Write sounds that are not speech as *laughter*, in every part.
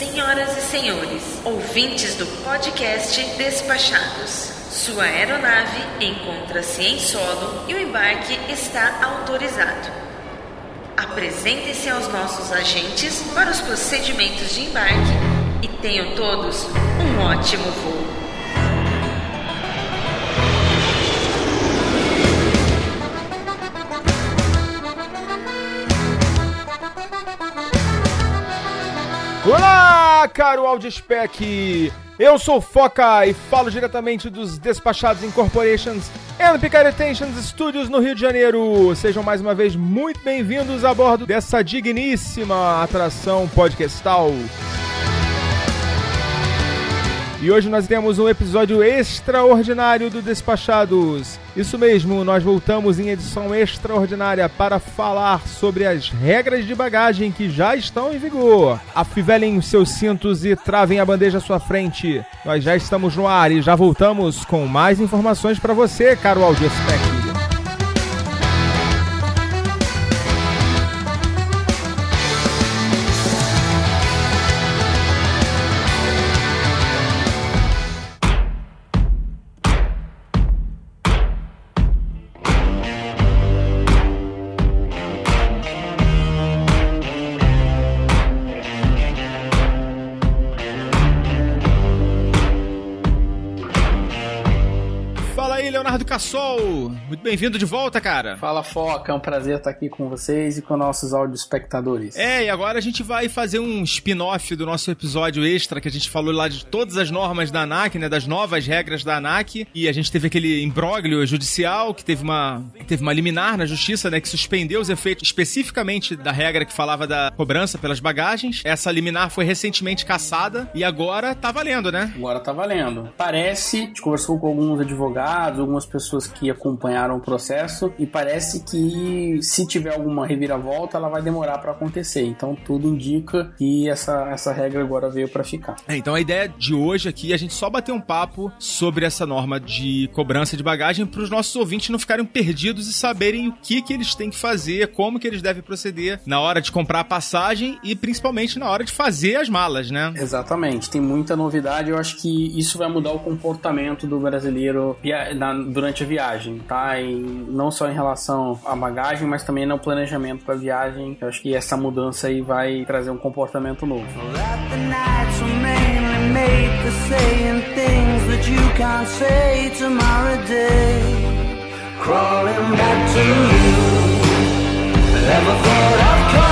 Senhoras e senhores, ouvintes do podcast Despachados. Sua aeronave encontra-se em solo e o embarque está autorizado. Apresentem-se aos nossos agentes para os procedimentos de embarque e tenham todos um ótimo voo. Olá, caro Audispec! Eu sou Foca e falo diretamente dos Despachados Incorporations and Picaretensions Studios no Rio de Janeiro. Sejam mais uma vez muito bem-vindos a bordo dessa digníssima atração podcastal. E hoje nós temos um episódio extraordinário do Despachados. Isso mesmo, nós voltamos em edição extraordinária para falar sobre as regras de bagagem que já estão em vigor. Afivelem seus cintos e travem a bandeja à sua frente. Nós já estamos no ar e já voltamos com mais informações para você, caro Audiospec. Fala Cassol. Muito bem-vindo de volta, cara. Fala Foca, é um prazer estar aqui com vocês e com nossos áudio espectadores. É, e agora a gente vai fazer um spin-off do nosso episódio extra que a gente falou lá de todas as normas da ANAC, né, das novas regras da ANAC, e a gente teve aquele imbróglio judicial que teve uma teve uma liminar na justiça, né, que suspendeu os efeitos especificamente da regra que falava da cobrança pelas bagagens. Essa liminar foi recentemente cassada e agora tá valendo, né? Agora tá valendo. Parece, a gente conversou com alguns advogados, algumas pessoas que acompanharam o processo, e parece que se tiver alguma reviravolta, ela vai demorar para acontecer. Então tudo indica que essa, essa regra agora veio para ficar. É, então a ideia de hoje aqui é a gente só bater um papo sobre essa norma de cobrança de bagagem para os nossos ouvintes não ficarem perdidos e saberem o que, que eles têm que fazer, como que eles devem proceder na hora de comprar a passagem e principalmente na hora de fazer as malas, né? Exatamente, tem muita novidade. Eu acho que isso vai mudar o comportamento do brasileiro durante a viagem, tá? E não só em relação à bagagem, mas também no planejamento da viagem. Eu acho que essa mudança aí vai trazer um comportamento novo. Crawling back to you. Never thought of calling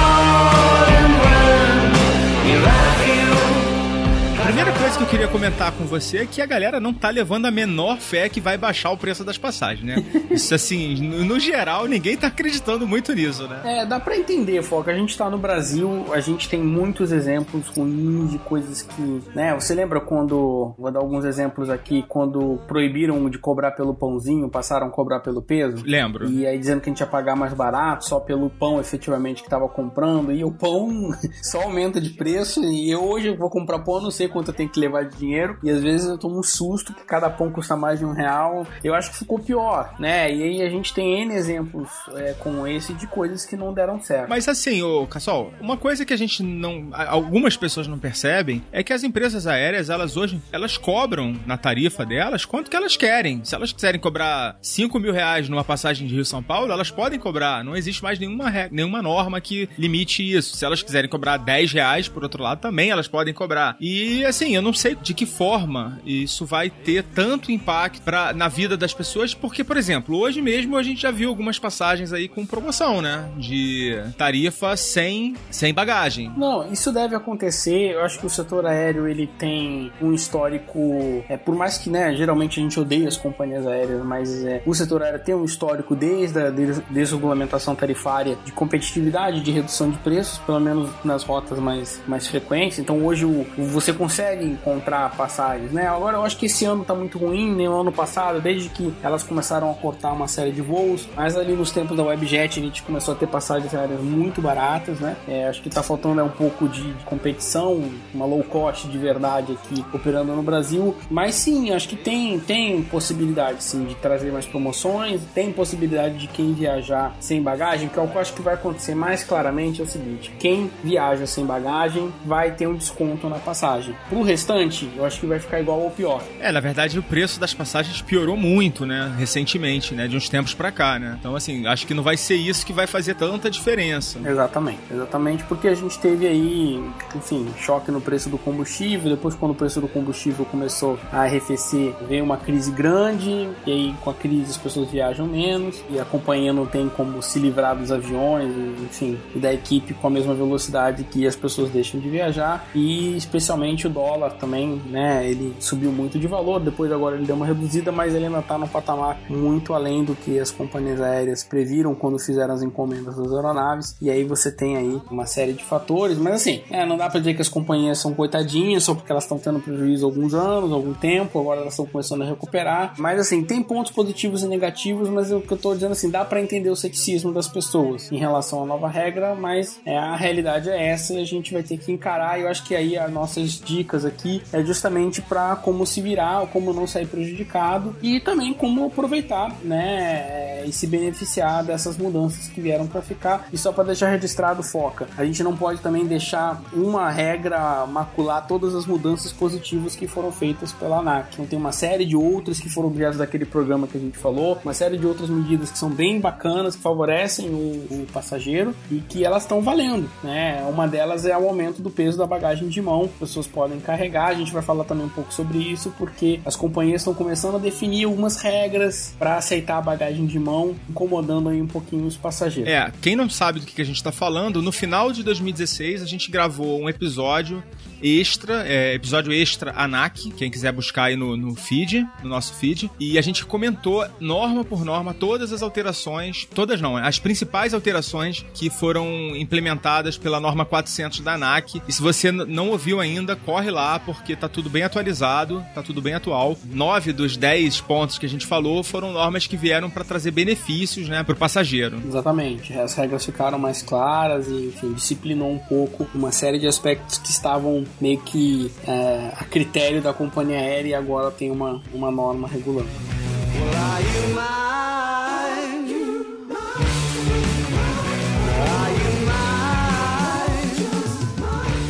primeira coisa que eu queria comentar com você é que a galera não tá levando a menor fé que vai baixar o preço das passagens, né? Isso assim, no, geral, ninguém tá acreditando muito nisso, né? É, dá pra entender, Foca. A gente tá no Brasil, a gente tem muitos exemplos ruins de coisas que, né? Você lembra quando, vou dar alguns exemplos aqui, quando proibiram de cobrar pelo pãozinho, passaram a cobrar pelo peso? Lembro. E aí dizendo que a gente ia pagar mais barato só pelo pão efetivamente que tava comprando. E o pão *laughs* só aumenta de preço. E eu hoje eu vou comprar pão, não sei quanto tenho que levar dinheiro. E às vezes eu tomo um susto que cada pão custa mais de um real. Eu acho que ficou pior, né? E aí a gente tem N exemplos é, como esse de coisas que não deram certo. Mas assim, ô Cassol, uma coisa que a gente não. Algumas pessoas não percebem é que as empresas aéreas, elas hoje, elas cobram na tarifa delas quanto que elas querem. Se elas quiserem cobrar 5 mil reais numa passagem de Rio São Paulo, elas podem cobrar. Não existe mais nenhuma, nenhuma norma que limite isso. Se elas quiserem cobrar 10 reais, por outro lado, também elas podem cobrar. E assim, eu não sei de que forma isso vai ter tanto impacto pra, na vida das pessoas, porque, por exemplo, hoje mesmo a gente já viu algumas passagens aí com promoção, né? De tarifa sem, sem bagagem. Não, isso deve acontecer. Eu acho que o setor aéreo ele tem um histórico. É, por mais que, né, geralmente a gente odeia as companhias aéreas, mas é, o setor aéreo tem um histórico desde a des- desregulamentação tarifária de competitividade, de redução de preços, pelo menos nas rotas mais, mais frequentes. Então hoje o- você consegue encontrar passagens, né? Agora eu acho que esse ano tá muito ruim, nem o ano passado, desde que elas começaram a cortar uma série de voos, mas ali nos tempos da Webjet a gente começou a ter passagens aéreas muito baratas, né? É, acho que tá faltando é, um pouco de competição, uma low cost de verdade aqui operando no Brasil, mas sim, acho que tem, tem possibilidade sim de trazer mais promoções, tem possibilidade de quem viajar sem bagagem, que é o que eu acho que vai acontecer mais claramente é o seguinte: quem viaja sem bagagem vai ter um desconto na passagem. Pro restante, eu acho que vai ficar igual ou pior. É, na verdade, o preço das passagens piorou muito, né? Recentemente, né? De uns tempos para cá, né? Então, assim, acho que não vai ser isso que vai fazer tanta diferença. Exatamente, exatamente, porque a gente teve aí, enfim, choque no preço do combustível. Depois, quando o preço do combustível começou a arrefecer, veio uma crise grande, e aí com a crise as pessoas viajam menos, e a companhia não tem como se livrar dos aviões, enfim, e da equipe com a mesma velocidade que as pessoas deixam de viajar, e especialmente o dólar também, né? Ele subiu muito de valor, depois agora ele deu uma reduzida, mas ele ainda está no patamar muito além do que as companhias aéreas previram quando fizeram as encomendas das aeronaves, e aí você tem aí uma série de fatores, mas assim, é, não dá para dizer que as companhias são coitadinhas só porque elas estão tendo prejuízo há alguns anos, algum tempo, agora elas estão começando a recuperar, mas assim, tem pontos positivos e negativos, mas o que eu estou dizendo assim, dá para entender o ceticismo das pessoas em relação à nova regra, mas é, a realidade é essa e a gente vai ter que encarar, e eu acho que aí as nossas dicas aqui é justamente para como se virar, como não sair prejudicado e também como aproveitar, né, e se beneficiar dessas mudanças que vieram para ficar. E só para deixar registrado, foca. A gente não pode também deixar uma regra macular todas as mudanças positivas que foram feitas pela ANAC. Então tem uma série de outras que foram objetos daquele programa que a gente falou, uma série de outras medidas que são bem bacanas, que favorecem o, o passageiro e que elas estão valendo, né? Uma delas é o aumento do peso da bagagem de mão, as pessoas podem carregar. A gente vai falar também um pouco sobre isso, porque as companhias estão começando a definir algumas regras para aceitar a bagagem de mão, incomodando aí um pouquinho os passageiros. É, quem não sabe do que a gente está falando, no final de 2016 a gente gravou um episódio extra, é, episódio extra ANAC, quem quiser buscar aí no, no feed, no nosso feed, e a gente comentou norma por norma todas as alterações, todas não, as principais alterações que foram implementadas pela norma 400 da ANAC. E se você não ouviu ainda, corre lá porque tá tudo bem atualizado, tá tudo bem atual. Nove dos dez pontos que a gente falou foram normas que vieram para trazer benefícios, né, pro passageiro. Exatamente. As regras ficaram mais claras e, enfim, disciplinou um pouco uma série de aspectos que estavam meio que é, a critério da companhia aérea e agora tem uma, uma norma regulando.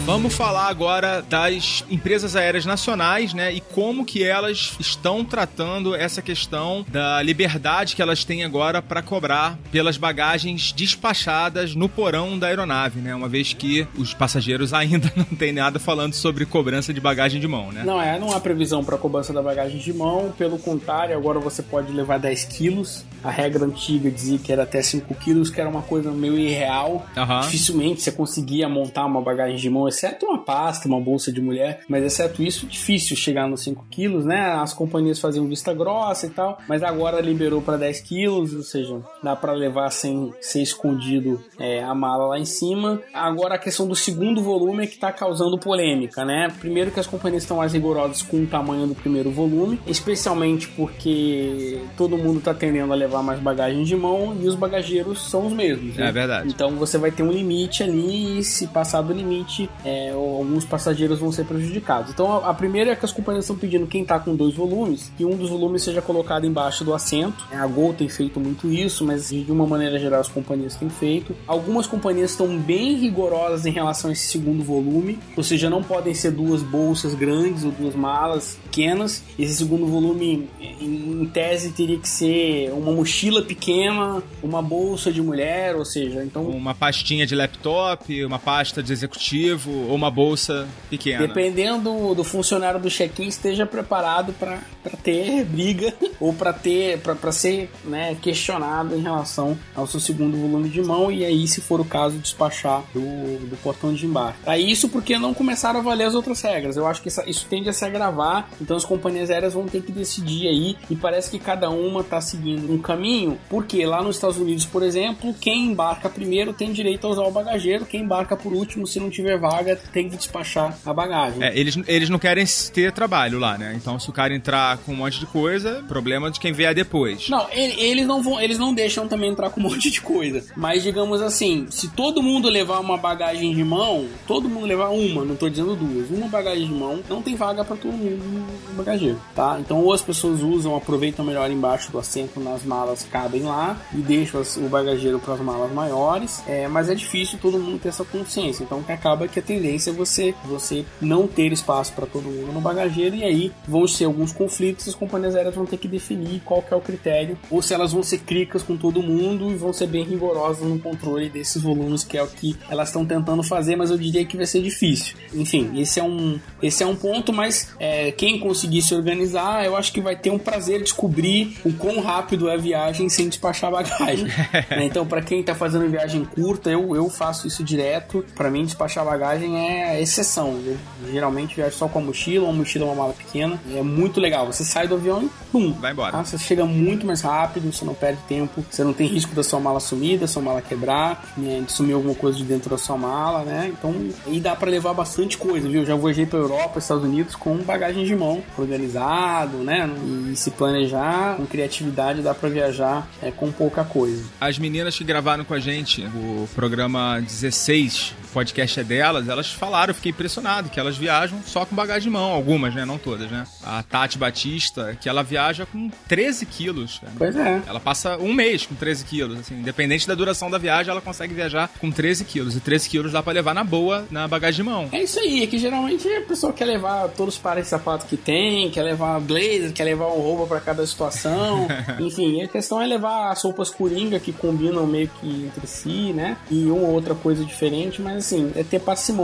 Vamos falar agora das empresas aéreas nacionais, né? E como que elas estão tratando essa questão da liberdade que elas têm agora para cobrar pelas bagagens despachadas no porão da aeronave, né? Uma vez que os passageiros ainda *laughs* não têm nada falando sobre cobrança de bagagem de mão, né? Não é, não há previsão para cobrança da bagagem de mão. Pelo contrário, agora você pode levar 10 quilos. A regra antiga dizia que era até 5 quilos, que era uma coisa meio irreal. Aham. Dificilmente você conseguia montar uma bagagem de mão, exceto uma pasta, uma bolsa de mulher, mas exceto isso, difícil chegar nos 5 quilos, né? As companhias faziam vista grossa e tal, mas agora liberou para 10 quilos, ou seja, dá para levar sem ser escondido é, a mala lá em cima. Agora a questão do segundo volume é que está causando polêmica, né? Primeiro que as companhias estão mais rigorosas com o tamanho do primeiro volume, especialmente porque todo mundo está tendendo a levar mais bagagem de mão e os bagageiros são os mesmos. né? É verdade. Então você vai ter um limite ali e se passar do limite, é, alguns passageiros vão ser prejudicados. Então a, a primeira é que as companhias estão pedindo quem está com dois volumes, que um dos volumes seja colocado embaixo do assento. A Gol tem feito muito isso, mas de uma maneira geral as companhias têm feito. Algumas companhias estão bem rigorosas em relação a esse segundo volume, ou seja, não podem ser duas bolsas grandes ou duas malas pequenas. Esse segundo volume, em, em tese, teria que ser uma mochila pequena, uma bolsa de mulher, ou seja, então Uma pastinha de laptop, uma pasta de executivo ou uma bolsa pequena. Dependendo do funcionário do check-in, esteja preparado para ter briga *laughs* ou para ter para ser né, questionado em relação ao seu segundo volume de mão e aí, se for o caso, despachar do, do portão de embarque. Tá isso porque não começaram a valer as outras regras. Eu acho que isso tende a se agravar, então as companhias aéreas vão ter que decidir aí e parece que cada uma tá seguindo um caminho, porque lá nos Estados Unidos, por exemplo, quem embarca primeiro tem direito a usar o bagageiro, quem embarca por último, se não tiver vaga, carga, tem que despachar a bagagem. É, eles, eles não querem ter trabalho lá, né? Então, se o cara entrar com um monte de coisa, problema de quem vier depois. Não, ele- eles não vão, eles não deixam também entrar com um *laughs* monte de coisa. Mas digamos assim, se todo mundo levar uma bagagem de mão, todo mundo levar uma, não tô dizendo duas, uma bagagem de mão, não tem vaga pra todo mundo no bagageiro, tá? Então ou as pessoas usam, aproveitam melhor embaixo do assento nas malas cabem lá e deixam o bagageiro para as malas maiores. É, mas é difícil todo mundo ter essa consciência. Então que acaba que a tendência é você você não ter espaço para todo mundo no bagageiro e aí vão ser alguns conflitos. As companhias aéreas vão ter que definir qual que é o critério ou se elas vão ser cricas com todo mundo e vão ser bem rigorosas no controle desses volumes que é o que elas estão tentando fazer, mas eu diria que vai ser difícil. Enfim, esse é um esse é um ponto, mas é, quem conseguir se organizar, eu acho que vai ter um prazer descobrir o quão rápido é a viagem sem despachar bagagem. *laughs* Né? Então, para quem tá fazendo viagem curta, eu, eu faço isso direto. Para mim, despachar bagagem é exceção. Eu geralmente viajo só com a mochila, uma mochila uma mala pequena. É muito legal. Você sai do avião e pum, Vai embora. tá? Você chega muito mais rápido, você não perde tempo, você não tem risco da sua mala sumir, da sua mala quebrar, né, de sumir alguma coisa de dentro da sua mala, né? Então, e dá para levar bastante coisa, viu? Já viajei para Europa, Estados Unidos com bagagem de mão, organizado, né? E se planejar com criatividade, dá para viajar é, com pouca coisa. As meninas que gravaram com a gente o programa 16, o podcast é delas, elas falaram, eu fiquei impressionado, que elas viajam só com bagagem de mão, algumas, né? Não todas, né? A Tati Batista, que ela viaja com 13 quilos, cara. Pois é. Ela passa um mês com 13 quilos, assim, independente da duração da viagem, ela consegue viajar com 13 quilos. E 13 quilos dá pra levar na boa na bagagem de mão. É isso aí, é que geralmente a pessoa quer levar todos os pares de sapato que tem, quer levar blazer, quer levar um roupa pra cada situação. *laughs* Enfim, a questão é levar as roupas coringa que combinam meio que entre si, né? E uma ou outra coisa diferente, mas assim, é ter parcimônia.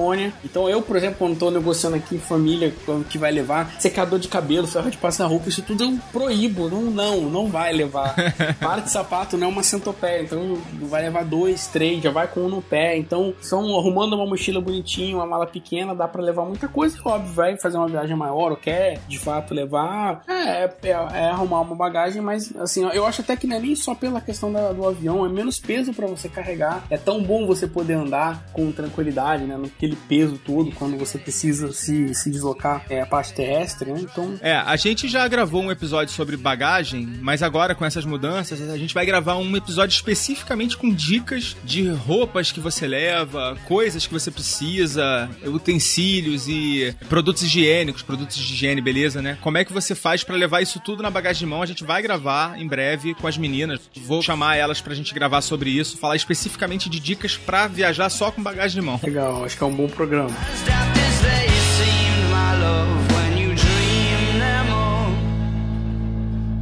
Então eu, por exemplo, quando tô negociando aqui família que vai levar secador de cabelo, ferro de passar roupa, isso tudo eu proíbo. Não, não, não vai levar. *laughs* Par de sapato não é uma centopeia, então vai levar dois, três, já vai com um no pé. Então, são arrumando uma mochila bonitinha, uma mala pequena, dá pra levar muita coisa. Óbvio, vai fazer uma viagem maior ou quer de fato levar. É, é, é arrumar uma bagagem, mas assim, eu acho até que não é nem só pela questão da- do avião, é menos peso pra você carregar. É tão bom você poder andar com tranquilidade, né? Naquele peso todo, quando você precisa se, se deslocar é, a parte terrestre, né? Então, É, a gente já gravou um episódio sobre bagagem, mas agora com essas mudanças, a gente vai gravar um episódio especificamente com dicas de roupas que você leva, coisas que você precisa, utensílios e produtos higiênicos, produtos de higiene, beleza, né? Como é que você faz pra levar isso tudo na bagagem de mão? A gente vai gravar em breve com as meninas. Vou chamar elas pra gente gravar sobre isso, falar especificamente de dicas pra viajar só com bagagem de mão. legal, acho que é um um bom programa.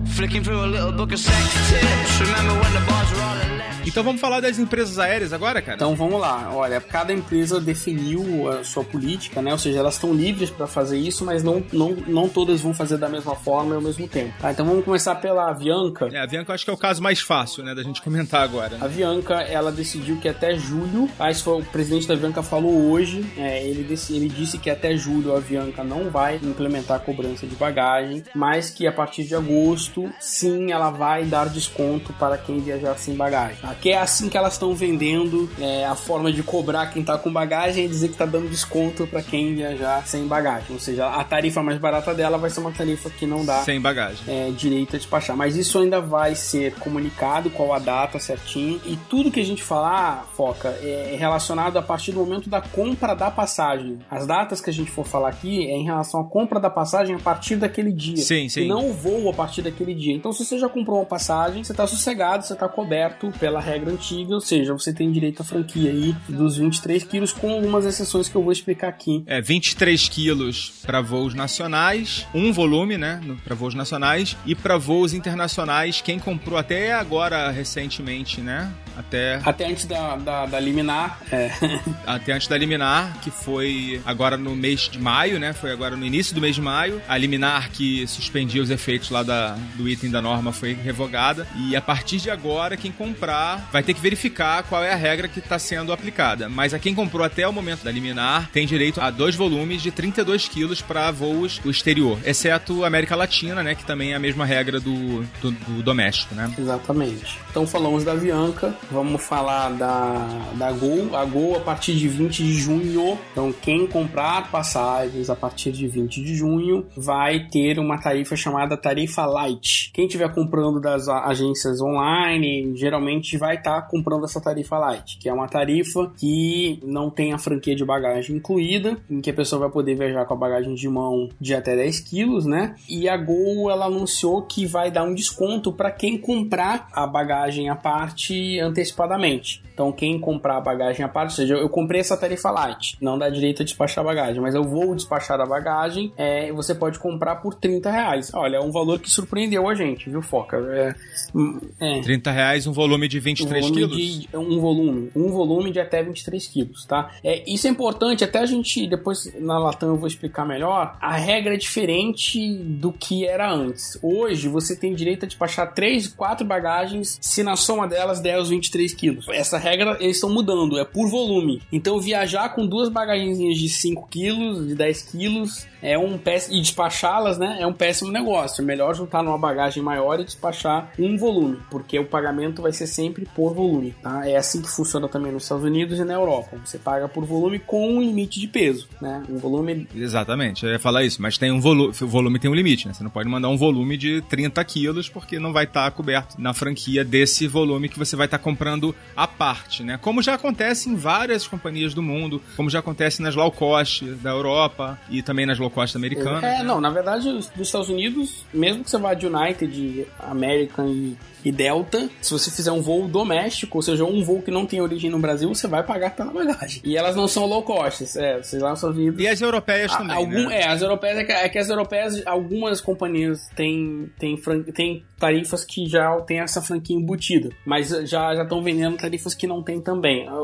Flicking through a little book of sex tips. Remember when the bars were all Então vamos falar das empresas aéreas agora, cara? Então vamos lá, olha, cada empresa definiu a sua política, né? Ou seja, elas estão livres para fazer isso, mas não, não, não todas vão fazer da mesma forma e ao mesmo tempo. Tá, então vamos começar pela Avianca. É, a Bianca eu acho que é o caso mais fácil, né, da gente comentar agora. A Avianca, ela decidiu que até julho, ah, isso foi o presidente da Avianca falou hoje, é, ele, disse, ele disse que até julho a Avianca não vai implementar a cobrança de bagagem, mas que a partir de agosto, sim, ela vai dar desconto para quem viajar sem bagagem. Tá? Que é assim que elas estão vendendo é, a forma de cobrar quem tá com bagagem e dizer que tá dando desconto para quem viajar sem bagagem. Ou seja, a tarifa mais barata dela vai ser uma tarifa que não dá Sem bagagem. é, direito a despachar. Mas isso ainda vai ser comunicado, qual a data certinho. E tudo que a gente falar, Foca, é relacionado a partir do momento da compra da passagem. As datas que a gente for falar aqui é em relação à compra da passagem a partir daquele dia. Sim, sim. E não o voo a partir daquele dia. Então, se você já comprou uma passagem, você está sossegado, você está coberto pela regra antiga, ou seja, você tem direito à franquia aí dos 23 quilos, com algumas exceções que eu vou explicar aqui. É 23 quilos para voos nacionais, um volume, né, para voos nacionais e para voos internacionais. Quem comprou até agora recentemente, né, até Até antes da, da, da liminar, é, *laughs* até antes da liminar, que foi agora no mês de maio, né? Foi agora no início do mês de maio. A liminar que suspendia os efeitos lá da, do item da norma foi revogada. E a partir de agora, quem comprar vai ter que verificar qual é a regra que está sendo aplicada. Mas a quem comprou até o momento da liminar tem direito a dois volumes de 32 quilos para voos do exterior, exceto América Latina, né? Que também é a mesma regra do, do, do doméstico, né? Exatamente. Então falamos da Avianca. Vamos falar da, da Gol. A Gol a partir de 20 de junho. Então, quem comprar passagens a partir de 20 de junho vai ter uma tarifa chamada tarifa Light. Quem estiver comprando das agências online, geralmente vai estar tá comprando essa tarifa Light, que é uma tarifa que não tem a franquia de bagagem incluída, em que a pessoa vai poder viajar com a bagagem de mão de até 10 quilos, né? E a Gol ela anunciou que vai dar um desconto para quem comprar a bagagem à parte antecipadamente. Então, quem comprar a bagagem à parte, ou seja, eu comprei essa tarifa light, não dá direito a despachar a bagagem, mas eu vou despachar a bagagem, é, você pode comprar por 30 reais. Olha, é um valor que surpreendeu a gente, viu, Foca? É, é. 30 reais, um volume de 23 um quilos? De, um volume, um volume de até 23 quilos, tá? É, isso é importante, até a gente, depois na Latam eu vou explicar melhor, a regra é diferente do que era antes. Hoje, você tem direito a despachar 3, 4 bagagens se na soma delas der os 23 quilos. Essa regra eles estão mudando, é por volume. Então viajar com duas bagagenzinhas de 5 quilos, de 10 quilos, é um péssimo. E despachá-las, né? É um péssimo negócio. É melhor juntar numa bagagem maior e despachar um volume, porque o pagamento vai ser sempre por volume, tá? É assim que funciona também nos Estados Unidos e na Europa. Você paga por volume com um limite de peso, né? Um volume. Exatamente, eu ia falar isso, mas tem um volume. O volume tem um limite, né? Você não pode mandar um volume de 30 quilos, porque não vai estar tá coberto na franquia desse volume que você vai estar tá à parte, né? Como já acontece em várias companhias do mundo, como já acontece nas low cost da Europa e também nas low costa americana. É, não, na verdade, dos Estados Unidos, mesmo que você vá de United, American e e Delta, se você fizer um voo doméstico, ou seja, um voo que não tem origem no Brasil, você vai pagar pela bagagem. E elas não são low cost, é, sei lá nos Estados Unidos. E as europeias também. Algum, né? É, as europeias é que, é que, as europeias, algumas companhias têm, têm, têm tarifas que já tem essa franquia embutida, mas já estão vendendo tarifas que não tem também. A,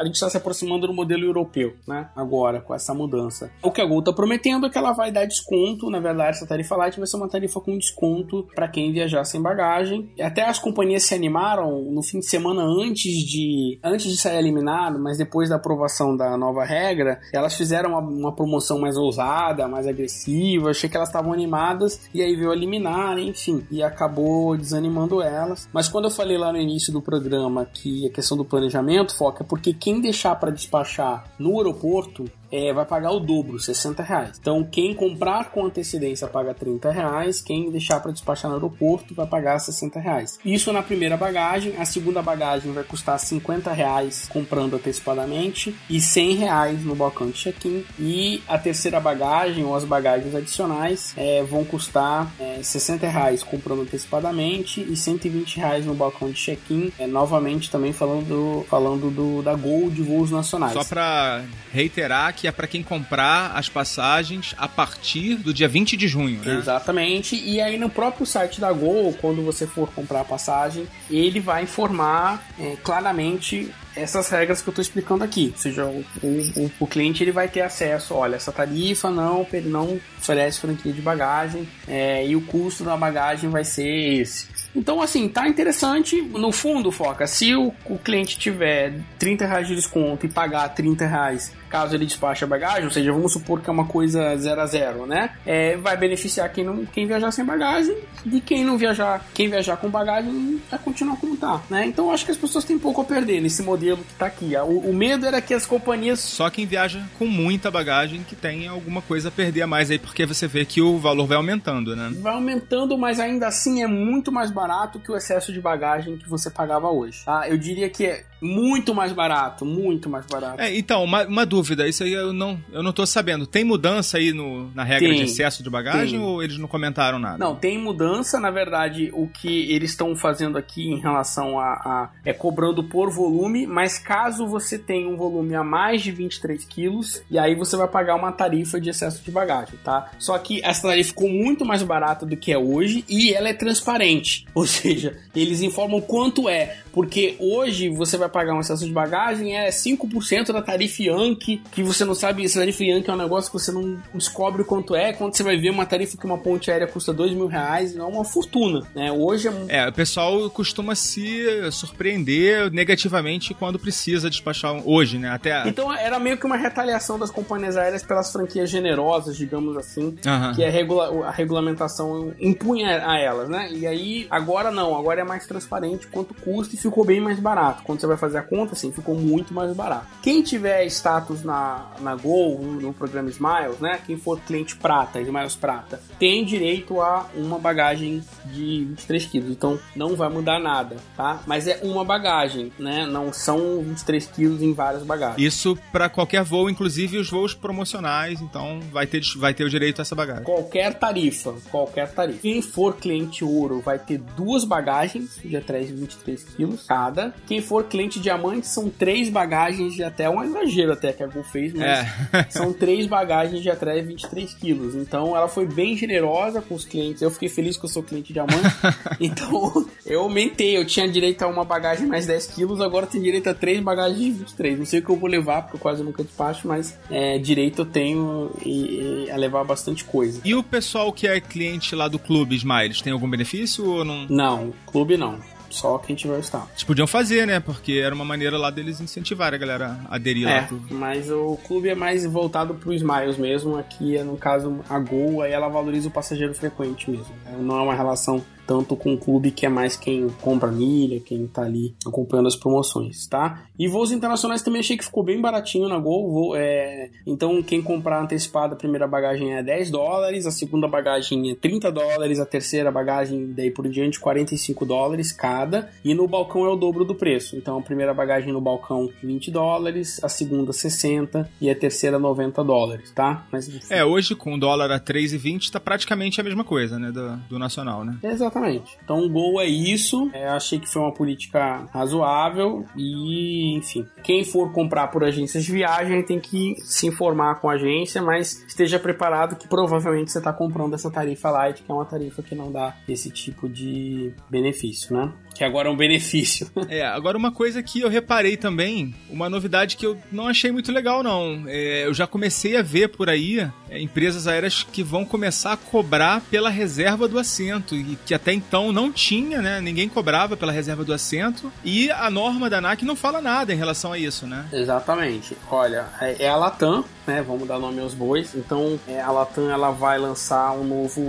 a gente está se aproximando do modelo europeu, né? Agora, com essa mudança. O que a Gol está prometendo é que ela vai dar desconto, na verdade, essa tarifa light vai ser uma tarifa com desconto para quem viajar sem bagagem. Até as companhias se animaram no fim de semana antes de antes de sair eliminado, mas depois da aprovação da nova regra, elas fizeram uma, uma promoção mais ousada, mais agressiva. Achei que elas estavam animadas e aí veio eliminar, enfim, e acabou desanimando elas. Mas quando eu falei lá no início do programa que a questão do planejamento foca é porque quem deixar para despachar no aeroporto é, vai pagar o dobro, 60 reais. Então, quem comprar com antecedência paga 30 reais, quem deixar para despachar no aeroporto vai pagar 60 reais. Isso na primeira bagagem, a segunda bagagem vai custar 50 reais comprando antecipadamente e 100 reais no balcão de check-in. E a terceira bagagem ou as bagagens adicionais é, vão custar é, 60 reais comprando antecipadamente e 120 reais no balcão de check-in. É, novamente também falando, do, falando do, da Gol de voos nacionais. Só para reiterar que é para quem comprar as passagens a partir do dia 20 de junho, né? Exatamente. E aí no próprio site da Gol, quando você for comprar a passagem, ele vai informar é, claramente essas regras que eu estou explicando aqui. Ou seja, o, o, o, cliente ele vai ter acesso, olha, essa tarifa não, não oferece franquia de bagagem é, e o custo da bagagem vai ser esse. Então, assim, tá interessante. No fundo, Foca, se o, o cliente tiver 30 reais de desconto e pagar 30 reais caso ele despache a bagagem, ou seja, vamos supor que é uma coisa 0 a 0 né? É, vai beneficiar quem, não, quem viajar sem bagagem e quem não viajar, quem viajar com bagagem vai continuar como tá, né? Então acho que as pessoas têm pouco a perder nesse modelo que tá aqui. O, o medo era que as companhias. Só quem viaja com muita bagagem que tem alguma coisa a perder a mais aí, porque você vê que o valor vai aumentando, né? Vai aumentando, mas ainda assim é muito mais barato que o excesso de bagagem que você pagava hoje. Tá? Eu diria que é muito mais barato, muito mais barato. É, então, uma, uma dúvida, isso aí eu não, eu não tô sabendo. Tem mudança aí no, na regra tem, de excesso de bagagem tem. ou eles não comentaram nada? Não, tem mudança, na verdade, o que eles estão fazendo aqui em relação a, a, é cobrando por volume, mas caso você tenha um volume a mais de 23 quilos, e aí você vai pagar uma tarifa de excesso de bagagem, tá? Só que essa tarifa ficou muito mais barata do que é hoje e ela é transparente, *laughs* ou seja, eles informam quanto é, porque hoje você vai pagar um excesso de bagagem é 5% da tarifa Yankee, que você não sabe, essa tarifa Yankee é um negócio que você não descobre quanto é, quando você vai ver uma tarifa que uma ponte aérea custa 2 mil reais, é uma fortuna, né? Hoje é... é... o pessoal costuma se surpreender negativamente quando precisa despachar hoje, né? Até... Então era meio que uma retaliação das companhias aéreas pelas franquias generosas, digamos assim, uhum. que a, regula... a regulamentação impunha a elas, né? E aí, agora não, agora é mais transparente quanto custa e ficou bem mais barato. Quando você vai fazer a conta, sim, ficou muito mais barato. Quem tiver status na, na Gol, no programa Smiles, né? Quem for cliente prata, Smiles prata, tem direito a uma bagagem de 23 quilos. Então não vai mudar nada, tá? Mas é uma bagagem, né? Não são 23 quilos em várias bagagens. Isso para qualquer voo, inclusive os voos promocionais. Então vai ter, vai ter o direito a essa bagagem. Qualquer tarifa, qualquer tarifa. Quem for cliente ouro vai ter duas bagagens de até 23 quilos cada. Quem for cliente diamante são três bagagens de até um exagero até que a Gol fez, mas é. *laughs* são três bagagens de até 23 quilos. Então ela foi bem generosa com os clientes. Eu fiquei feliz que eu sou cliente diamante. *laughs* então eu aumentei. Eu tinha direito a uma bagagem mais 10 quilos, agora tenho direito a três bagagens de 23. Não sei o que eu vou levar, porque eu quase nunca despacho, mas é, direito eu tenho e, e a levar bastante coisa. E o pessoal que é cliente lá do clube, Smiles, tem algum benefício ou não? Não, clube não. Só quem tiver o status. Eles podiam fazer, né? Porque era uma maneira lá deles incentivar a galera a aderir é, lá. Mas o clube é mais voltado pro Smiles mesmo. Aqui, no caso, a Gol, aí ela valoriza o passageiro frequente mesmo. Não é uma relação tanto com o clube que é mais quem compra milha, quem tá ali acompanhando as promoções, tá? E voos internacionais também achei que ficou bem baratinho na Gol. Voo, é... Então, quem comprar antecipado, a primeira bagagem é 10 dólares, a segunda bagagem é 30 dólares, a terceira bagagem, daí por diante, 45 dólares cada. E no balcão é o dobro do preço. Então, a primeira bagagem no balcão, 20 dólares, a segunda, 60 e a terceira, 90 dólares, tá? Mas, é, hoje com o dólar a 3,20 tá praticamente a mesma coisa, né? Do, do nacional, né? Exatamente. Exatamente. Então o gol é isso. É, achei que foi uma política razoável e, enfim, quem for comprar por agências de viagem tem que se informar com a agência, mas esteja preparado que provavelmente você está comprando essa tarifa light, que é uma tarifa que não dá esse tipo de benefício, né? Que agora é um benefício. *laughs* é, agora uma coisa que eu reparei também, uma novidade que eu não achei muito legal, não. É, eu já comecei a ver por aí é, empresas aéreas que vão começar a cobrar pela reserva do assento, e que até então não tinha, né? Ninguém cobrava pela reserva do assento. E a norma da ANAC não fala nada em relação a isso, né? Exatamente. Olha, é, é a Latam, né? Vamos dar nome aos bois. Então, é, a Latam ela vai lançar um novo,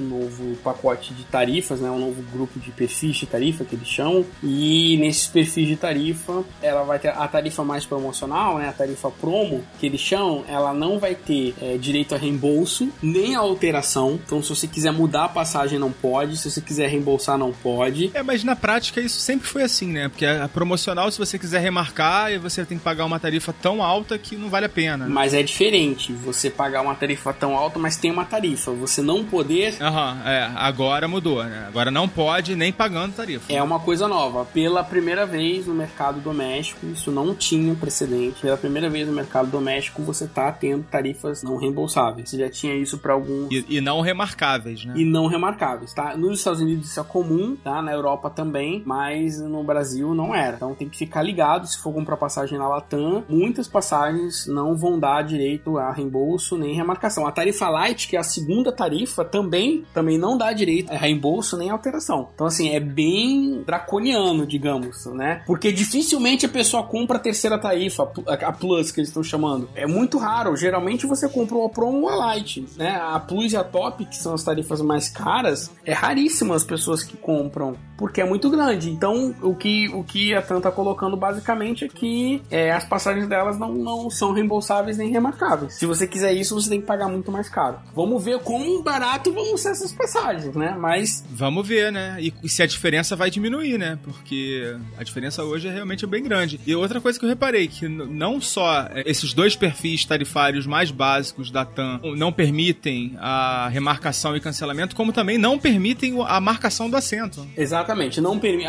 um novo pacote de tarifas, né? Um novo grupo de perfis de tarifa que eles chamam. E nesses perfis de tarifa, ela vai ter a tarifa mais promocional, né? A tarifa promo que eles chamam, ela não vai ter é, direito a reembolso nem a alteração. Então, se você quiser mudar a passagem, não pode. Se você quiser reembolsar, não pode. É, mas na prática isso sempre foi assim, né? Porque a promocional, se você quiser remarcar, você tem que pagar uma tarifa tão alta que não vale a pena. Mas é diferente você pagar uma tarifa tão alta, mas tem uma tarifa. Você não poder. Aham, uhum, é. Agora mudou, né? Agora não pode nem pagando tarifa. É uma coisa nova. Pela primeira vez no mercado doméstico, isso não tinha precedente. Pela primeira vez no mercado doméstico, você tá tendo tarifas não reembolsáveis. Você já tinha isso para alguns. E, e, não remarcáveis, né? E não remarcáveis, tá? Nos Estados Unidos isso é comum, tá? Na Europa também, mas no Brasil não era. Então tem que ficar ligado se for comprar passagem na Latam. Muitas passagens não vão dar direito a reembolso nem remarcação. A tarifa light, que é a segunda tarifa, também, também não dá direito a reembolso nem alteração. Então, assim, é bem draconiano, digamos, né? Porque dificilmente a pessoa compra a terceira tarifa, a Plus, que eles estão chamando. É muito raro. Geralmente você compra a Pro ou a Light, né? A Plus e a Top, que são as tarifas mais caras, é raríssimo as pessoas que compram, porque é muito grande. Então, o que, o que a TAM tá colocando basicamente é que é, as passagens delas não, não são reembolsáveis nem remarcáveis. Se você quiser isso, você tem que pagar muito mais caro. Vamos ver quão barato vão ser essas passagens, né? Mas. Vamos ver, né? E se a diferença vai diminuir, né? Porque a diferença hoje é realmente bem grande. E outra coisa que eu reparei, que não só é, esses dois perfis tarifários mais básicos da TAM não permitem a remarcação e cancelamento, como também não permitem a marcação do assento. Exatamente. Não permite.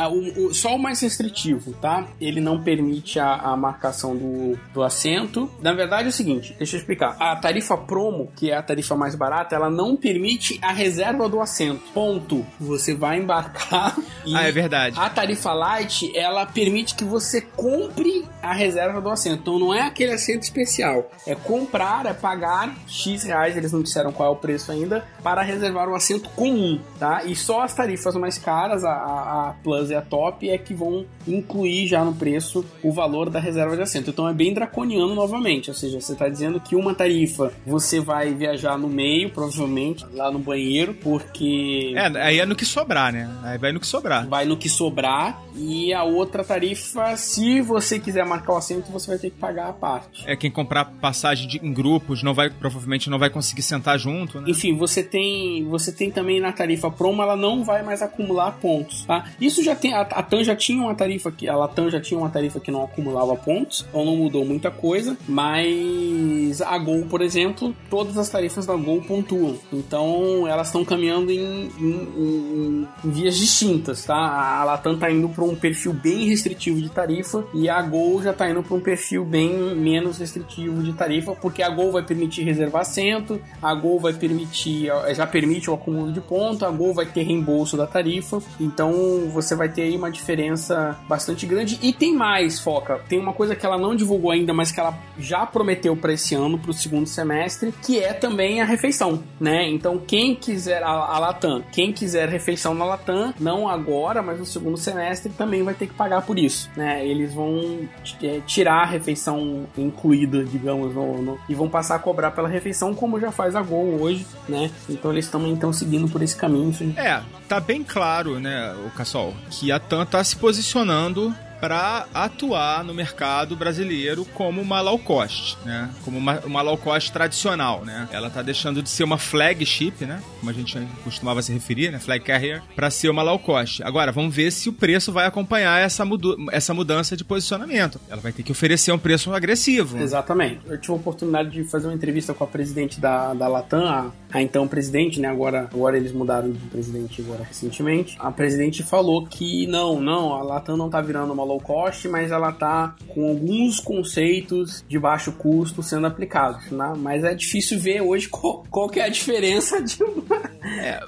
Só o mais restritivo, tá? Ele não permite a, a marcação do, do assento. Na verdade é o seguinte, deixa eu explicar. A tarifa promo, que é a tarifa mais barata, ela não permite a reserva do assento. Ponto. Você vai embarcar e *laughs* ah, é verdade. A tarifa light, ela permite que você compre a reserva do assento. Então não é aquele assento especial. É comprar, é pagar X reais, eles não disseram qual é o preço ainda, para reservar o assento comum, tá? E só as tarifas mais caras, a, a Plus e a Top, é que vão incluir já no preço o valor da reserva de assento. Então é bem draconiano novamente, ou seja, você está dizendo que uma tarifa você vai viajar no meio, provavelmente, lá no banheiro, porque. É, aí é no que sobrar, né? Aí vai no que sobrar. Vai no que sobrar. E a outra tarifa, se você quiser marcar o assento, você vai ter que pagar a parte. É quem comprar passagem de, em grupos não vai provavelmente não vai conseguir sentar junto, né? Enfim, você tem você tem também na tarifa promo, ela não vai mais acumular pontos, tá? Isso já tem a, a TAM já tinha uma tarifa que a Latam já tinha uma tarifa que não acumulava pontos, então não mudou muita coisa, mas a Gol, por exemplo, todas as tarifas da Gol pontuam. Então, elas estão caminhando em, em, em, em, vias distintas, tá? A Latam tá indo para um perfil bem restritivo de tarifa e a Gol já tá indo para um perfil bem menos restritivo de tarifa, porque a Gol vai permitir reservar assento, a Gol vai permitir, já permite o acúmulo de ponto, a Gol vai ter reembolso da tarifa, então você vai ter aí uma diferença bastante grande e tem mais, Foca, tem uma coisa que ela não divulgou ainda, mas que ela já prometeu para esse ano, para o segundo semestre, que é também a refeição, né? Então quem quiser a, a Latam, quem quiser refeição na Latam, não agora, mas no segundo semestre também vai ter que pagar por isso, né? Eles vão é, tirar a refeição incluída, digamos, no, no, e vão passar a cobrar pela refeição, como já faz a Gol hoje, né? Então eles estão seguindo por esse caminho. Isso... É, tá bem claro, né, o Cassol, que a TAM tá se posicionando para atuar no mercado brasileiro como uma low cost, né? Como uma, uma low cost tradicional, né? Ela tá deixando de ser uma flagship, né? Como a gente costumava se referir, né? Flag carrier, para ser uma low cost. Agora, vamos ver se o preço vai acompanhar essa, essa mudança de posicionamento. Ela vai ter que oferecer um preço agressivo. Exatamente. Eu tive a oportunidade de fazer uma entrevista com a presidente da, da Latam, a, a então presidente, né? Agora, agora eles mudaram de presidente agora recentemente. A presidente falou que não, não, a Latam não tá virando uma low cost, mas ela tá com alguns conceitos de baixo custo sendo aplicados, né? Mas é difícil ver hoje *laughs* qual, qual que é a diferença de uma... É,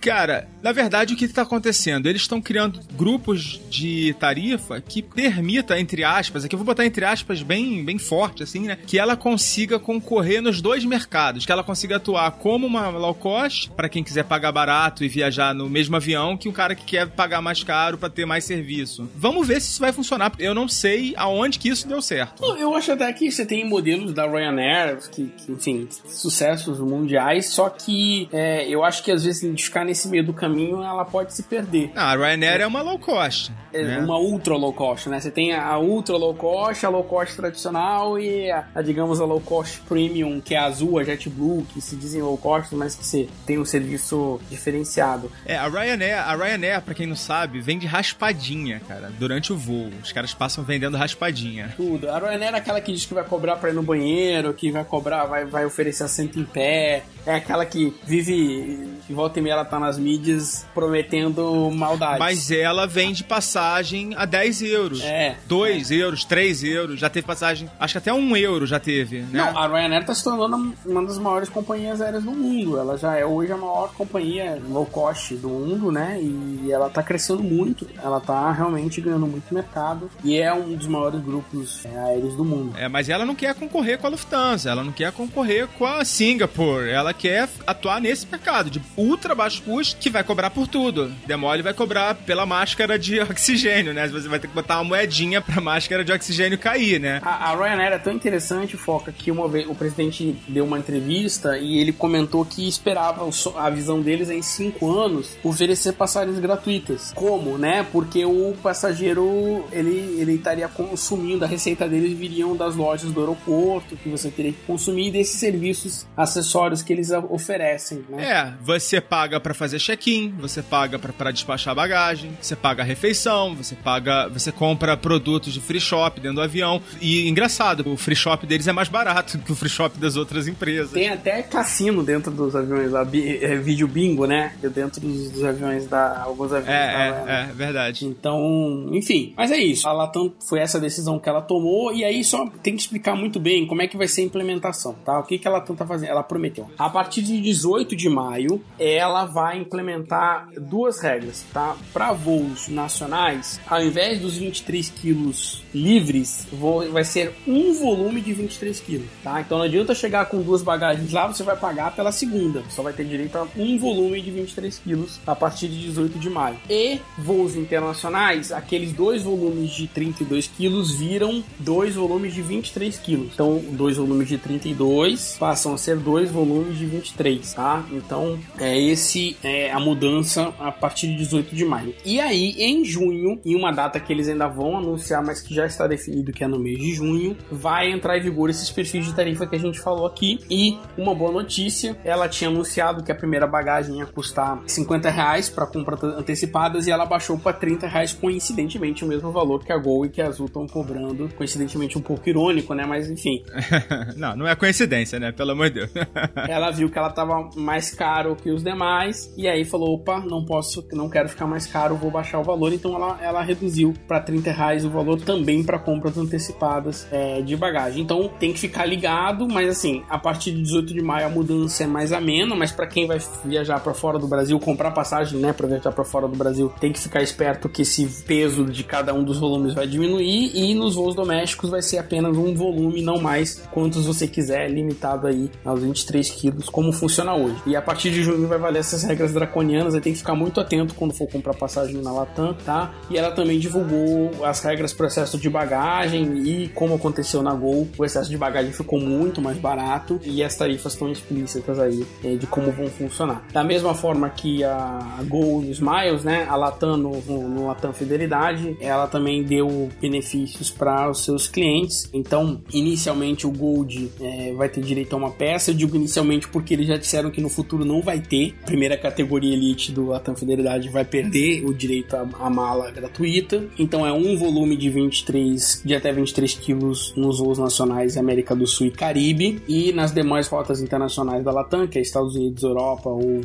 Cara, na verdade, o que está acontecendo? Eles estão criando grupos de tarifa que permita, entre aspas, aqui eu vou botar entre aspas bem, bem forte, assim, né? Que ela consiga concorrer nos dois mercados, que ela consiga atuar como uma low cost, para quem quiser pagar barato e viajar no mesmo avião, que um cara que quer pagar mais caro para ter mais serviço. Vamos ver se isso vai funcionar. Eu não sei aonde que isso deu certo. Eu acho até que você tem modelos da Ryanair, que, que enfim, sucessos mundiais, só que é, eu acho que às vezes ficar nesse meio do caminho, ela pode se perder. Ah, a Ryanair é, é uma low cost. É né? uma ultra low cost, né? Você tem a ultra low cost, a low cost tradicional e a, a, digamos, a low cost premium, que é a azul, a JetBlue, que se dizem low cost, mas que você tem um serviço diferenciado. É, a Ryanair, a Ryanair, pra quem não sabe, vende raspadinha, cara, durante o voo. Os caras passam vendendo raspadinha. Tudo. A Ryanair é aquela que diz que vai cobrar pra ir no banheiro, que vai cobrar, vai, vai oferecer assento em pé. É aquela que vive, de volta e meia ela tá nas mídias prometendo maldade. Mas ela vende passagem a 10 euros. É. 2 é. euros, 3 euros. Já teve passagem, acho que até 1 euro já teve, né? Não, a Ryanair tá se tornando uma das maiores companhias aéreas do mundo. Ela já é hoje a maior companhia low cost do mundo, né? E ela tá crescendo muito. Ela tá realmente ganhando muito mercado. E é um dos maiores grupos é, aéreos do mundo. É, mas ela não quer concorrer com a Lufthansa. Ela não quer concorrer com a Singapore. Ela quer atuar nesse mercado de ultra baixo custo que vai cobrar por tudo. Demole vai cobrar pela máscara de *laughs* oxigênio, né? Você vai ter que botar uma moedinha pra máscara de oxigênio cair, né? A, a Ryanair é tão interessante, Foca, que uma vez o presidente deu uma entrevista e ele comentou que esperava a visão deles em cinco anos oferecer passagens gratuitas. Como, né? Porque o passageiro ele, ele estaria consumindo, a receita deles viriam das lojas do aeroporto, que você teria que consumir, desses serviços acessórios que eles oferecem, né? É, você paga para fazer check-in, você paga para despachar bagagem, você paga a refeição, você paga, você compra produtos de free shop dentro do avião. E engraçado, o free shop deles é mais barato *laughs* que o free shop das outras empresas. Tem até cassino dentro dos aviões lá, é, vídeo bingo, né? Dentro dos, dos aviões da alguns aviões. É, da, é, né? é, verdade. Então, enfim, mas é isso. A Latam foi essa decisão que ela tomou e aí só tem que explicar muito bem como é que vai ser a implementação, tá? O que que ela tá fazendo? Ela prometeu. A partir de 18 de maio, ela vai vai implementar duas regras, tá? Para voos nacionais, ao invés dos 23 quilos livres, vai ser um volume de 23 quilos, tá? Então não adianta chegar com duas bagagens lá, você vai pagar pela segunda. Só vai ter direito a um volume de 23 quilos a partir de 18 de maio. E voos internacionais, aqueles dois volumes de 32 quilos viram dois volumes de 23 quilos. Então, dois volumes de 32 passam a ser dois volumes de 23, tá? Então, é esse é a mudança a partir de 18 de maio. E aí, em junho, em uma data que eles ainda vão anunciar, mas que já está definido que é no mês de junho, vai entrar em vigor esses perfis de tarifa que a gente falou aqui. E uma boa notícia, ela tinha anunciado que a primeira bagagem ia custar 50 reais para compras antecipadas e ela baixou para 30 reais, coincidentemente o mesmo valor que a Gol e que a Azul estão cobrando. Coincidentemente um pouco irônico, né? Mas enfim. *laughs* não, não é coincidência, né? Pelo amor de Deus. *laughs* ela viu que ela tava mais caro que os demais e aí falou: opa, não posso, não quero ficar mais caro, vou baixar o valor. Então ela, ela reduziu para 30 reais o valor também para compras antecipadas é, de bagagem. Então tem que ficar ligado, mas assim, a partir de 18 de maio a mudança é mais amena, mas para quem vai viajar para fora do Brasil, comprar passagem, né, para viajar para fora do Brasil, tem que ficar esperto que esse peso de cada um dos volumes vai diminuir e nos voos domésticos vai ser apenas um volume, não mais quantos você quiser, limitado aí aos 23 quilos, como funciona hoje. E a partir de junho vai valer essas regras draconianas, aí tem que ficar muito atento quando for comprar passagem na Latam, tá? E ela também divulgou as regras para excesso de bagagem e como aconteceu na Gol, o excesso de bagagem ficou muito mais barato e as tarifas estão explícitas aí é, de como vão funcionar. Da mesma forma que a Gol e Smiles, né, a Latam no, no, Latam Fidelidade, ela também deu benefícios para os seus clientes. Então, inicialmente o Gold é, vai ter direito a uma peça. Eu digo inicialmente porque eles já disseram que no futuro não vai ter. Primeira categoria Elite do Latam Fidelidade vai perder o direito à mala gratuita. Então é um volume de 23 de até 23 quilos nos voos nacionais América do Sul e Caribe e nas demais rotas internacionais da Latam, que é Estados Unidos, Europa ou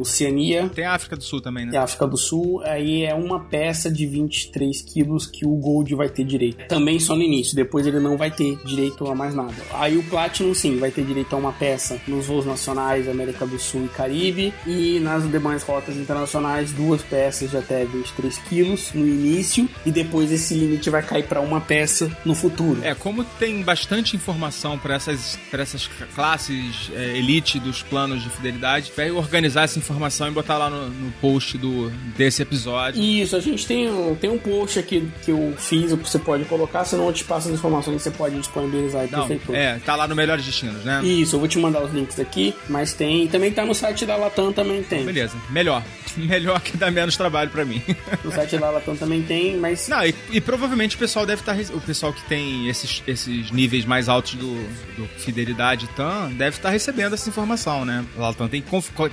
Oceania. Tem a África do Sul também, né? Tem a África do Sul, aí é uma peça de 23 quilos que o Gold vai ter direito. Também só no início, depois ele não vai ter direito a mais nada. Aí o Platinum sim, vai ter direito a uma peça nos voos nacionais América do Sul e Caribe e nas demais rotas internacionais duas peças de até 23 quilos no início e depois esse limite vai cair para uma peça no futuro. É, como tem bastante informação para essas, essas classes é, elite dos planos de fidelidade, vai organizar essa informação e botar lá no, no, post do, desse episódio. Isso, a gente tem um, tem um post aqui que eu fiz, você pode colocar, se não eu te passo as informações, você pode disponibilizar aí não, É, tá lá no Melhores Destinos, né? Isso, eu vou te mandar os links aqui, mas tem, também tá no site da Latam também tem. Beleza, melhor. *laughs* Melhor que dá menos trabalho para mim. *laughs* No site da Latam também tem, mas... Não, e, e provavelmente o pessoal deve estar, tá, o pessoal que tem esses, esses níveis mais altos do, do Fidelidade TAM, deve estar tá recebendo essa informação, né? A Latam tem,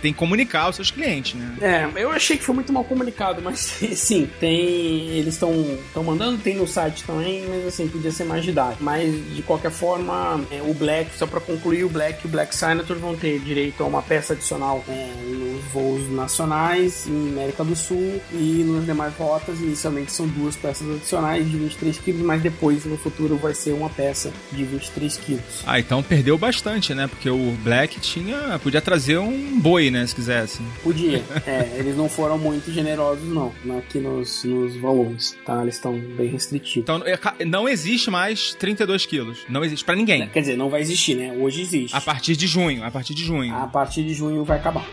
tem que comunicar aos seus clientes, né? É, eu achei que foi muito mal comunicado, mas *laughs* sim, tem. Eles estão mandando, tem no site também, mas assim, podia ser mais didático. Mas de qualquer forma, é, o Black, só para concluir, o Black e o Black Senator vão ter direito a uma peça adicional é, nos voos nacionais, em América do Sul e nas demais rotas. Inicialmente são duas peças adicionais de 23 quilos, mas depois no futuro vai ser uma peça de 23 quilos. Ah, então perdeu bastante, né? Porque o Black tinha. podia trazer um boi, né? Se quisesse. Podia. *laughs* é, eles não foram muito generosos, não, aqui nos, nos volumes, tá? Eles estão bem restritivos. Então, é, não existe mais 32 quilos. Não existe para ninguém. Quer dizer, não vai existir, né? Hoje existe. A partir de junho. A partir de junho. A partir de junho vai acabar.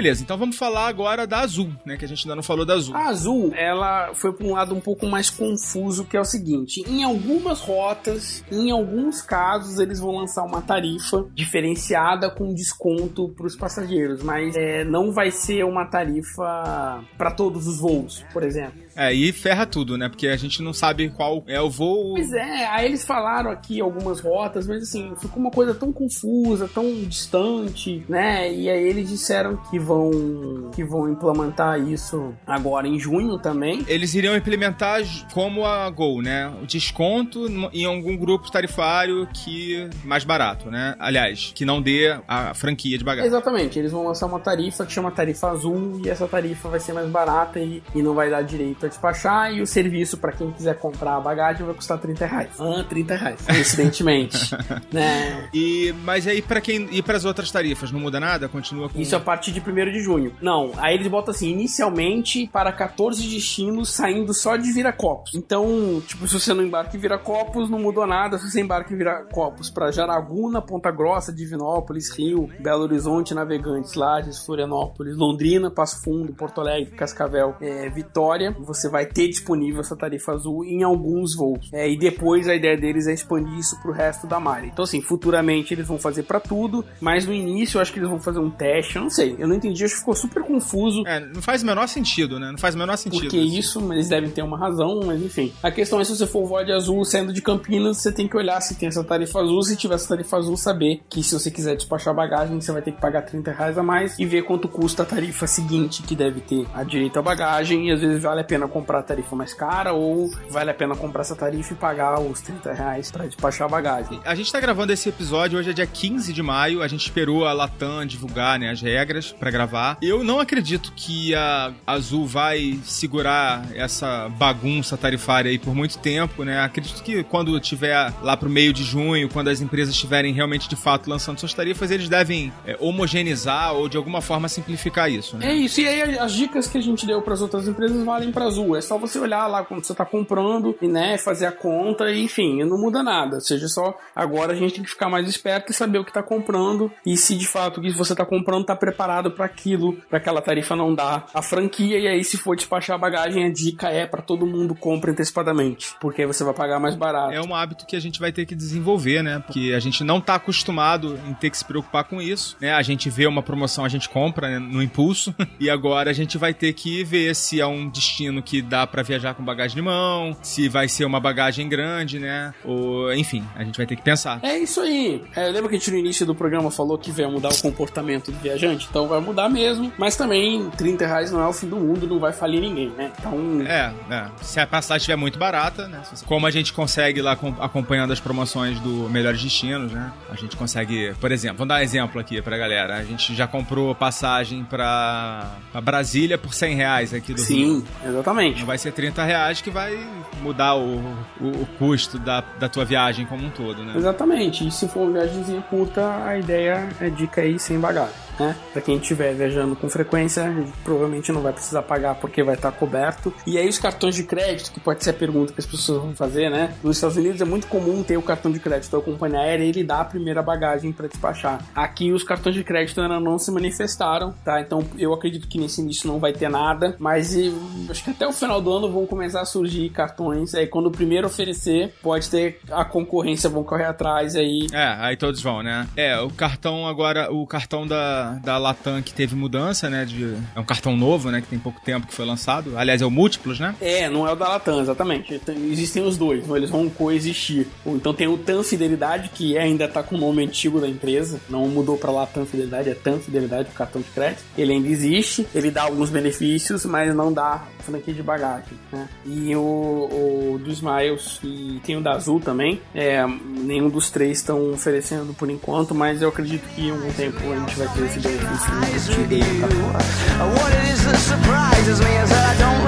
Beleza, então vamos falar agora da Azul, né? Que a gente ainda não falou da Azul. A Azul, ela foi para um lado um pouco mais confuso, que é o seguinte: em algumas rotas, em alguns casos, eles vão lançar uma tarifa diferenciada com desconto para os passageiros, mas é, não vai ser uma tarifa para todos os voos, por exemplo. É, e ferra tudo, né? Porque a gente não sabe qual é o voo. Pois é, aí eles falaram aqui algumas rotas, mas assim, ficou uma coisa tão confusa, tão distante, né? E aí eles disseram que vão que vão implementar isso agora em junho também. Eles iriam implementar como a Gol, né? O desconto em algum grupo tarifário que mais barato, né? Aliás, que não dê a franquia de bagagem. Exatamente, eles vão lançar uma tarifa que chama tarifa azul e essa tarifa vai ser mais barata e, e não vai dar direito a despachar e o serviço para quem quiser comprar a bagagem vai custar 30 reais. Ah, 30 reais, coincidentemente. *laughs* né? E, mas aí para quem e para as outras tarifas não muda nada? Continua com Isso a partir de 1 de junho. Não, aí eles botam assim, inicialmente para 14 destinos saindo só de Viracopos. Então, tipo, se você não embarca em Viracopos, não mudou nada. Se você embarca em Viracopos para Jaraguna, Ponta Grossa, Divinópolis, Rio, Belo Horizonte, Navegantes, Lages, Florianópolis, Londrina, Passo Fundo, Porto Alegre, Cascavel, é, Vitória, você vai ter disponível essa tarifa azul em alguns voos. É, e depois a ideia deles é expandir isso pro resto da malha. Então, assim, futuramente eles vão fazer para tudo, mas no início eu acho que eles vão fazer um teste, eu não sei. Eu não entendi, acho que ficou super confuso. É, não faz o menor sentido, né? Não faz o menor sentido. Porque isso, mas eles devem ter uma razão, mas enfim. A questão é se você for voar de azul saindo de Campinas, você tem que olhar se tem essa tarifa azul. Se tiver essa tarifa azul, saber que se você quiser despachar bagagem, você vai ter que pagar 30 reais a mais e ver quanto custa a tarifa seguinte que deve ter a direito à bagagem. E às vezes vale a pena comprar a tarifa mais cara ou vale a pena comprar essa tarifa e pagar os 30 reais pra despachar a bagagem. A gente tá gravando esse episódio, hoje é dia 15 de maio, a gente esperou a Latam divulgar né, as regras para gravar. Eu não acredito que a Azul vai segurar essa bagunça tarifária aí por muito tempo, né? Acredito que quando tiver lá pro meio de junho, quando as empresas estiverem realmente de fato lançando suas tarifas, eles devem é, homogeneizar ou de alguma forma simplificar isso, né? É isso, e aí as dicas que a gente deu para as outras empresas valem para Azul. É só você olhar lá quando você tá comprando e né, fazer a conta, e, enfim, não muda nada. Ou seja, só agora a gente tem que ficar mais esperto e saber o que tá comprando e se de fato o que você tá comprando tá preparado para aquilo, para aquela tarifa não dar a franquia e aí se for despachar a bagagem, a dica é para todo mundo compra antecipadamente, porque aí você vai pagar mais barato. É um hábito que a gente vai ter que desenvolver, né? Porque a gente não tá acostumado em ter que se preocupar com isso, né? A gente vê uma promoção, a gente compra né, no impulso *laughs* e agora a gente vai ter que ver se é um destino que dá para viajar com bagagem de mão, se vai ser uma bagagem grande, né? Ou, enfim, a gente vai ter que pensar. É isso aí. É, lembra que a gente no início do programa falou que vai mudar o comportamento do viajante? Então vai mudar mesmo, mas também 30 reais não é o fim do mundo, não vai falir ninguém, né? Então. É, é. Se a passagem estiver muito barata, né? Como a gente consegue lá acompanhando as promoções do Melhores Destinos, né? A gente consegue, por exemplo, vamos dar um exemplo aqui pra galera. A gente já comprou passagem pra, pra Brasília por 100 reais aqui do Sim, Rio. exatamente. Não vai ser 30 reais que vai mudar o, o, o custo da, da tua viagem como um todo, né? Exatamente. E se for uma viagemzinha curta, a ideia é dica aí sem bagagem. Né? Para quem estiver viajando com frequência, provavelmente não vai precisar pagar porque vai estar coberto. E aí os cartões de crédito, que pode ser a pergunta que as pessoas vão fazer, né? Nos Estados Unidos é muito comum ter o cartão de crédito da companhia aérea e ele dá a primeira bagagem para despachar. Aqui os cartões de crédito ainda não se manifestaram, tá? Então eu acredito que nesse início não vai ter nada, mas acho que até o final do ano vão começar a surgir cartões. Aí quando o primeiro oferecer, pode ter a concorrência vão correr atrás aí. É, aí todos vão, né? É, o cartão agora, o cartão da, da Latam que teve mudança, né? De, é um cartão novo, né? Que tem pouco tempo que foi lançado. Aliás, é o Múltiplos, né? É, não é o da Latam, exatamente. Tem- Existem os dois, eles vão coexistir. Então tem o TAM Fidelidade, que ainda tá com o nome antigo da empresa, não mudou pra Latam Fidelidade, é TAM Fidelidade, o cartão de crédito. Ele ainda existe, ele dá alguns benefícios, mas não dá franquia de bagagem, né? E o, o do Smiles e tem o da Azul também. É, nenhum dos três estão oferecendo por enquanto, mas eu acredito que em algum tempo a gente vai ter esse benefício aí. No cartão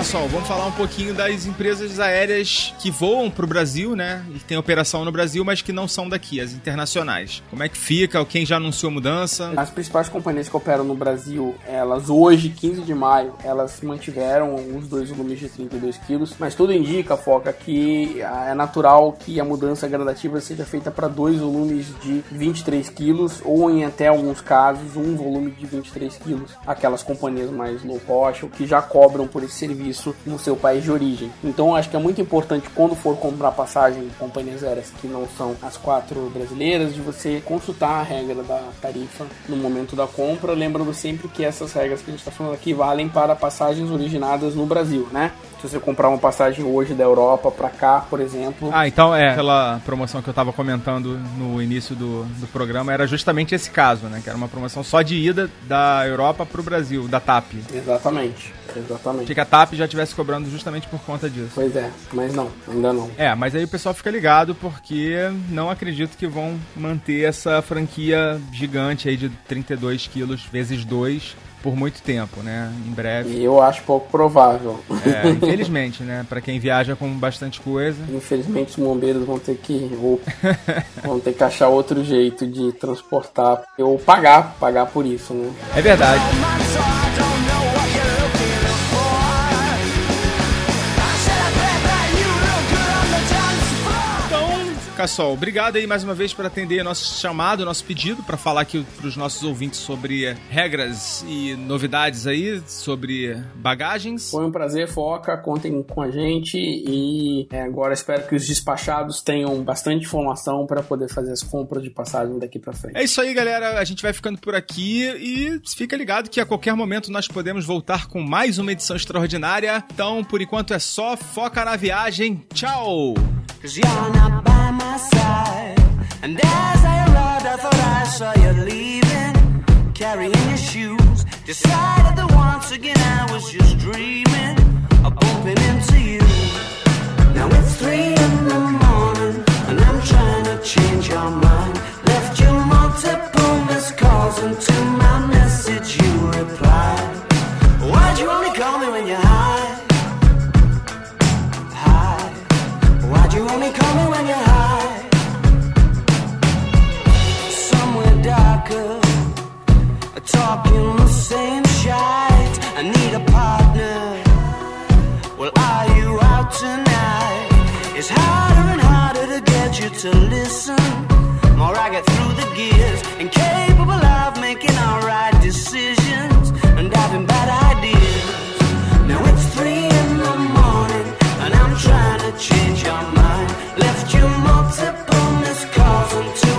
Cassol, vamos falar um pouquinho das empresas aéreas que voam pro Brasil, né? E tem operação no Brasil, mas que não são daqui, as internacionais. Como é que fica? Quem já anunciou mudança? As principais companhias que operam no Brasil, elas hoje, 15 de maio, elas mantiveram os dois volumes de 32 quilos, mas tudo indica, Foca, que é natural que a mudança gradativa seja feita para dois volumes de 23 quilos, ou em até alguns casos, um volume de 23 quilos. Aquelas companhias mais low cost, ou que já cobram por esse serviço no seu país de origem. Então acho que é muito importante quando for comprar passagem em companhias aéreas que não são as quatro brasileiras, de você consultar a regra da tarifa no momento da compra, lembrando sempre que essas regras que a gente está falando aqui valem para passagens originadas no Brasil, né? Se você comprar uma passagem hoje da Europa para cá, por exemplo. Ah, então é aquela promoção que eu estava comentando no início do, do programa era justamente esse caso, né? Que era uma promoção só de ida da Europa para o Brasil, da TAP. Exatamente. Exatamente. Achei que a TAP já estivesse cobrando justamente por conta disso. Pois é, mas não, ainda não. É, mas aí o pessoal fica ligado porque não acredito que vão manter essa franquia gigante aí de 32 quilos vezes 2 por muito tempo, né? Em breve. E eu acho pouco provável. É, *laughs* infelizmente, né? Pra quem viaja com bastante coisa. Infelizmente os bombeiros vão ter que ou, *laughs* vão ter que achar outro jeito de transportar ou pagar, pagar por isso, né? É verdade. Cassol, obrigado aí mais uma vez por atender nosso chamado, nosso pedido para falar aqui para os nossos ouvintes sobre regras e novidades aí sobre bagagens. Foi um prazer, Foca. Contem com a gente e é, agora espero que os despachados tenham bastante informação para poder fazer as compras de passagem daqui para frente. É isso aí, galera. A gente vai ficando por aqui e fica ligado que a qualquer momento nós podemos voltar com mais uma edição extraordinária. Então, por enquanto é só foca na viagem. Tchau! Cause you're not by my side. And as I arrived, I thought I saw you leaving, carrying your shoes. Decided that once again I was just dreaming of bumping into you. Now it's three in the morning, and I'm trying to change your mind. Left you multiple missed calls, and to my message you replied. Why'd you only call me when you're high? Only call me when you're high? Somewhere darker, talking the same. I need a partner. Well, are you out tonight? It's harder and harder to get you to listen. More I get through the gears, incapable of making decisions and having bad ideas trying to change your mind. Left you multiple missed calls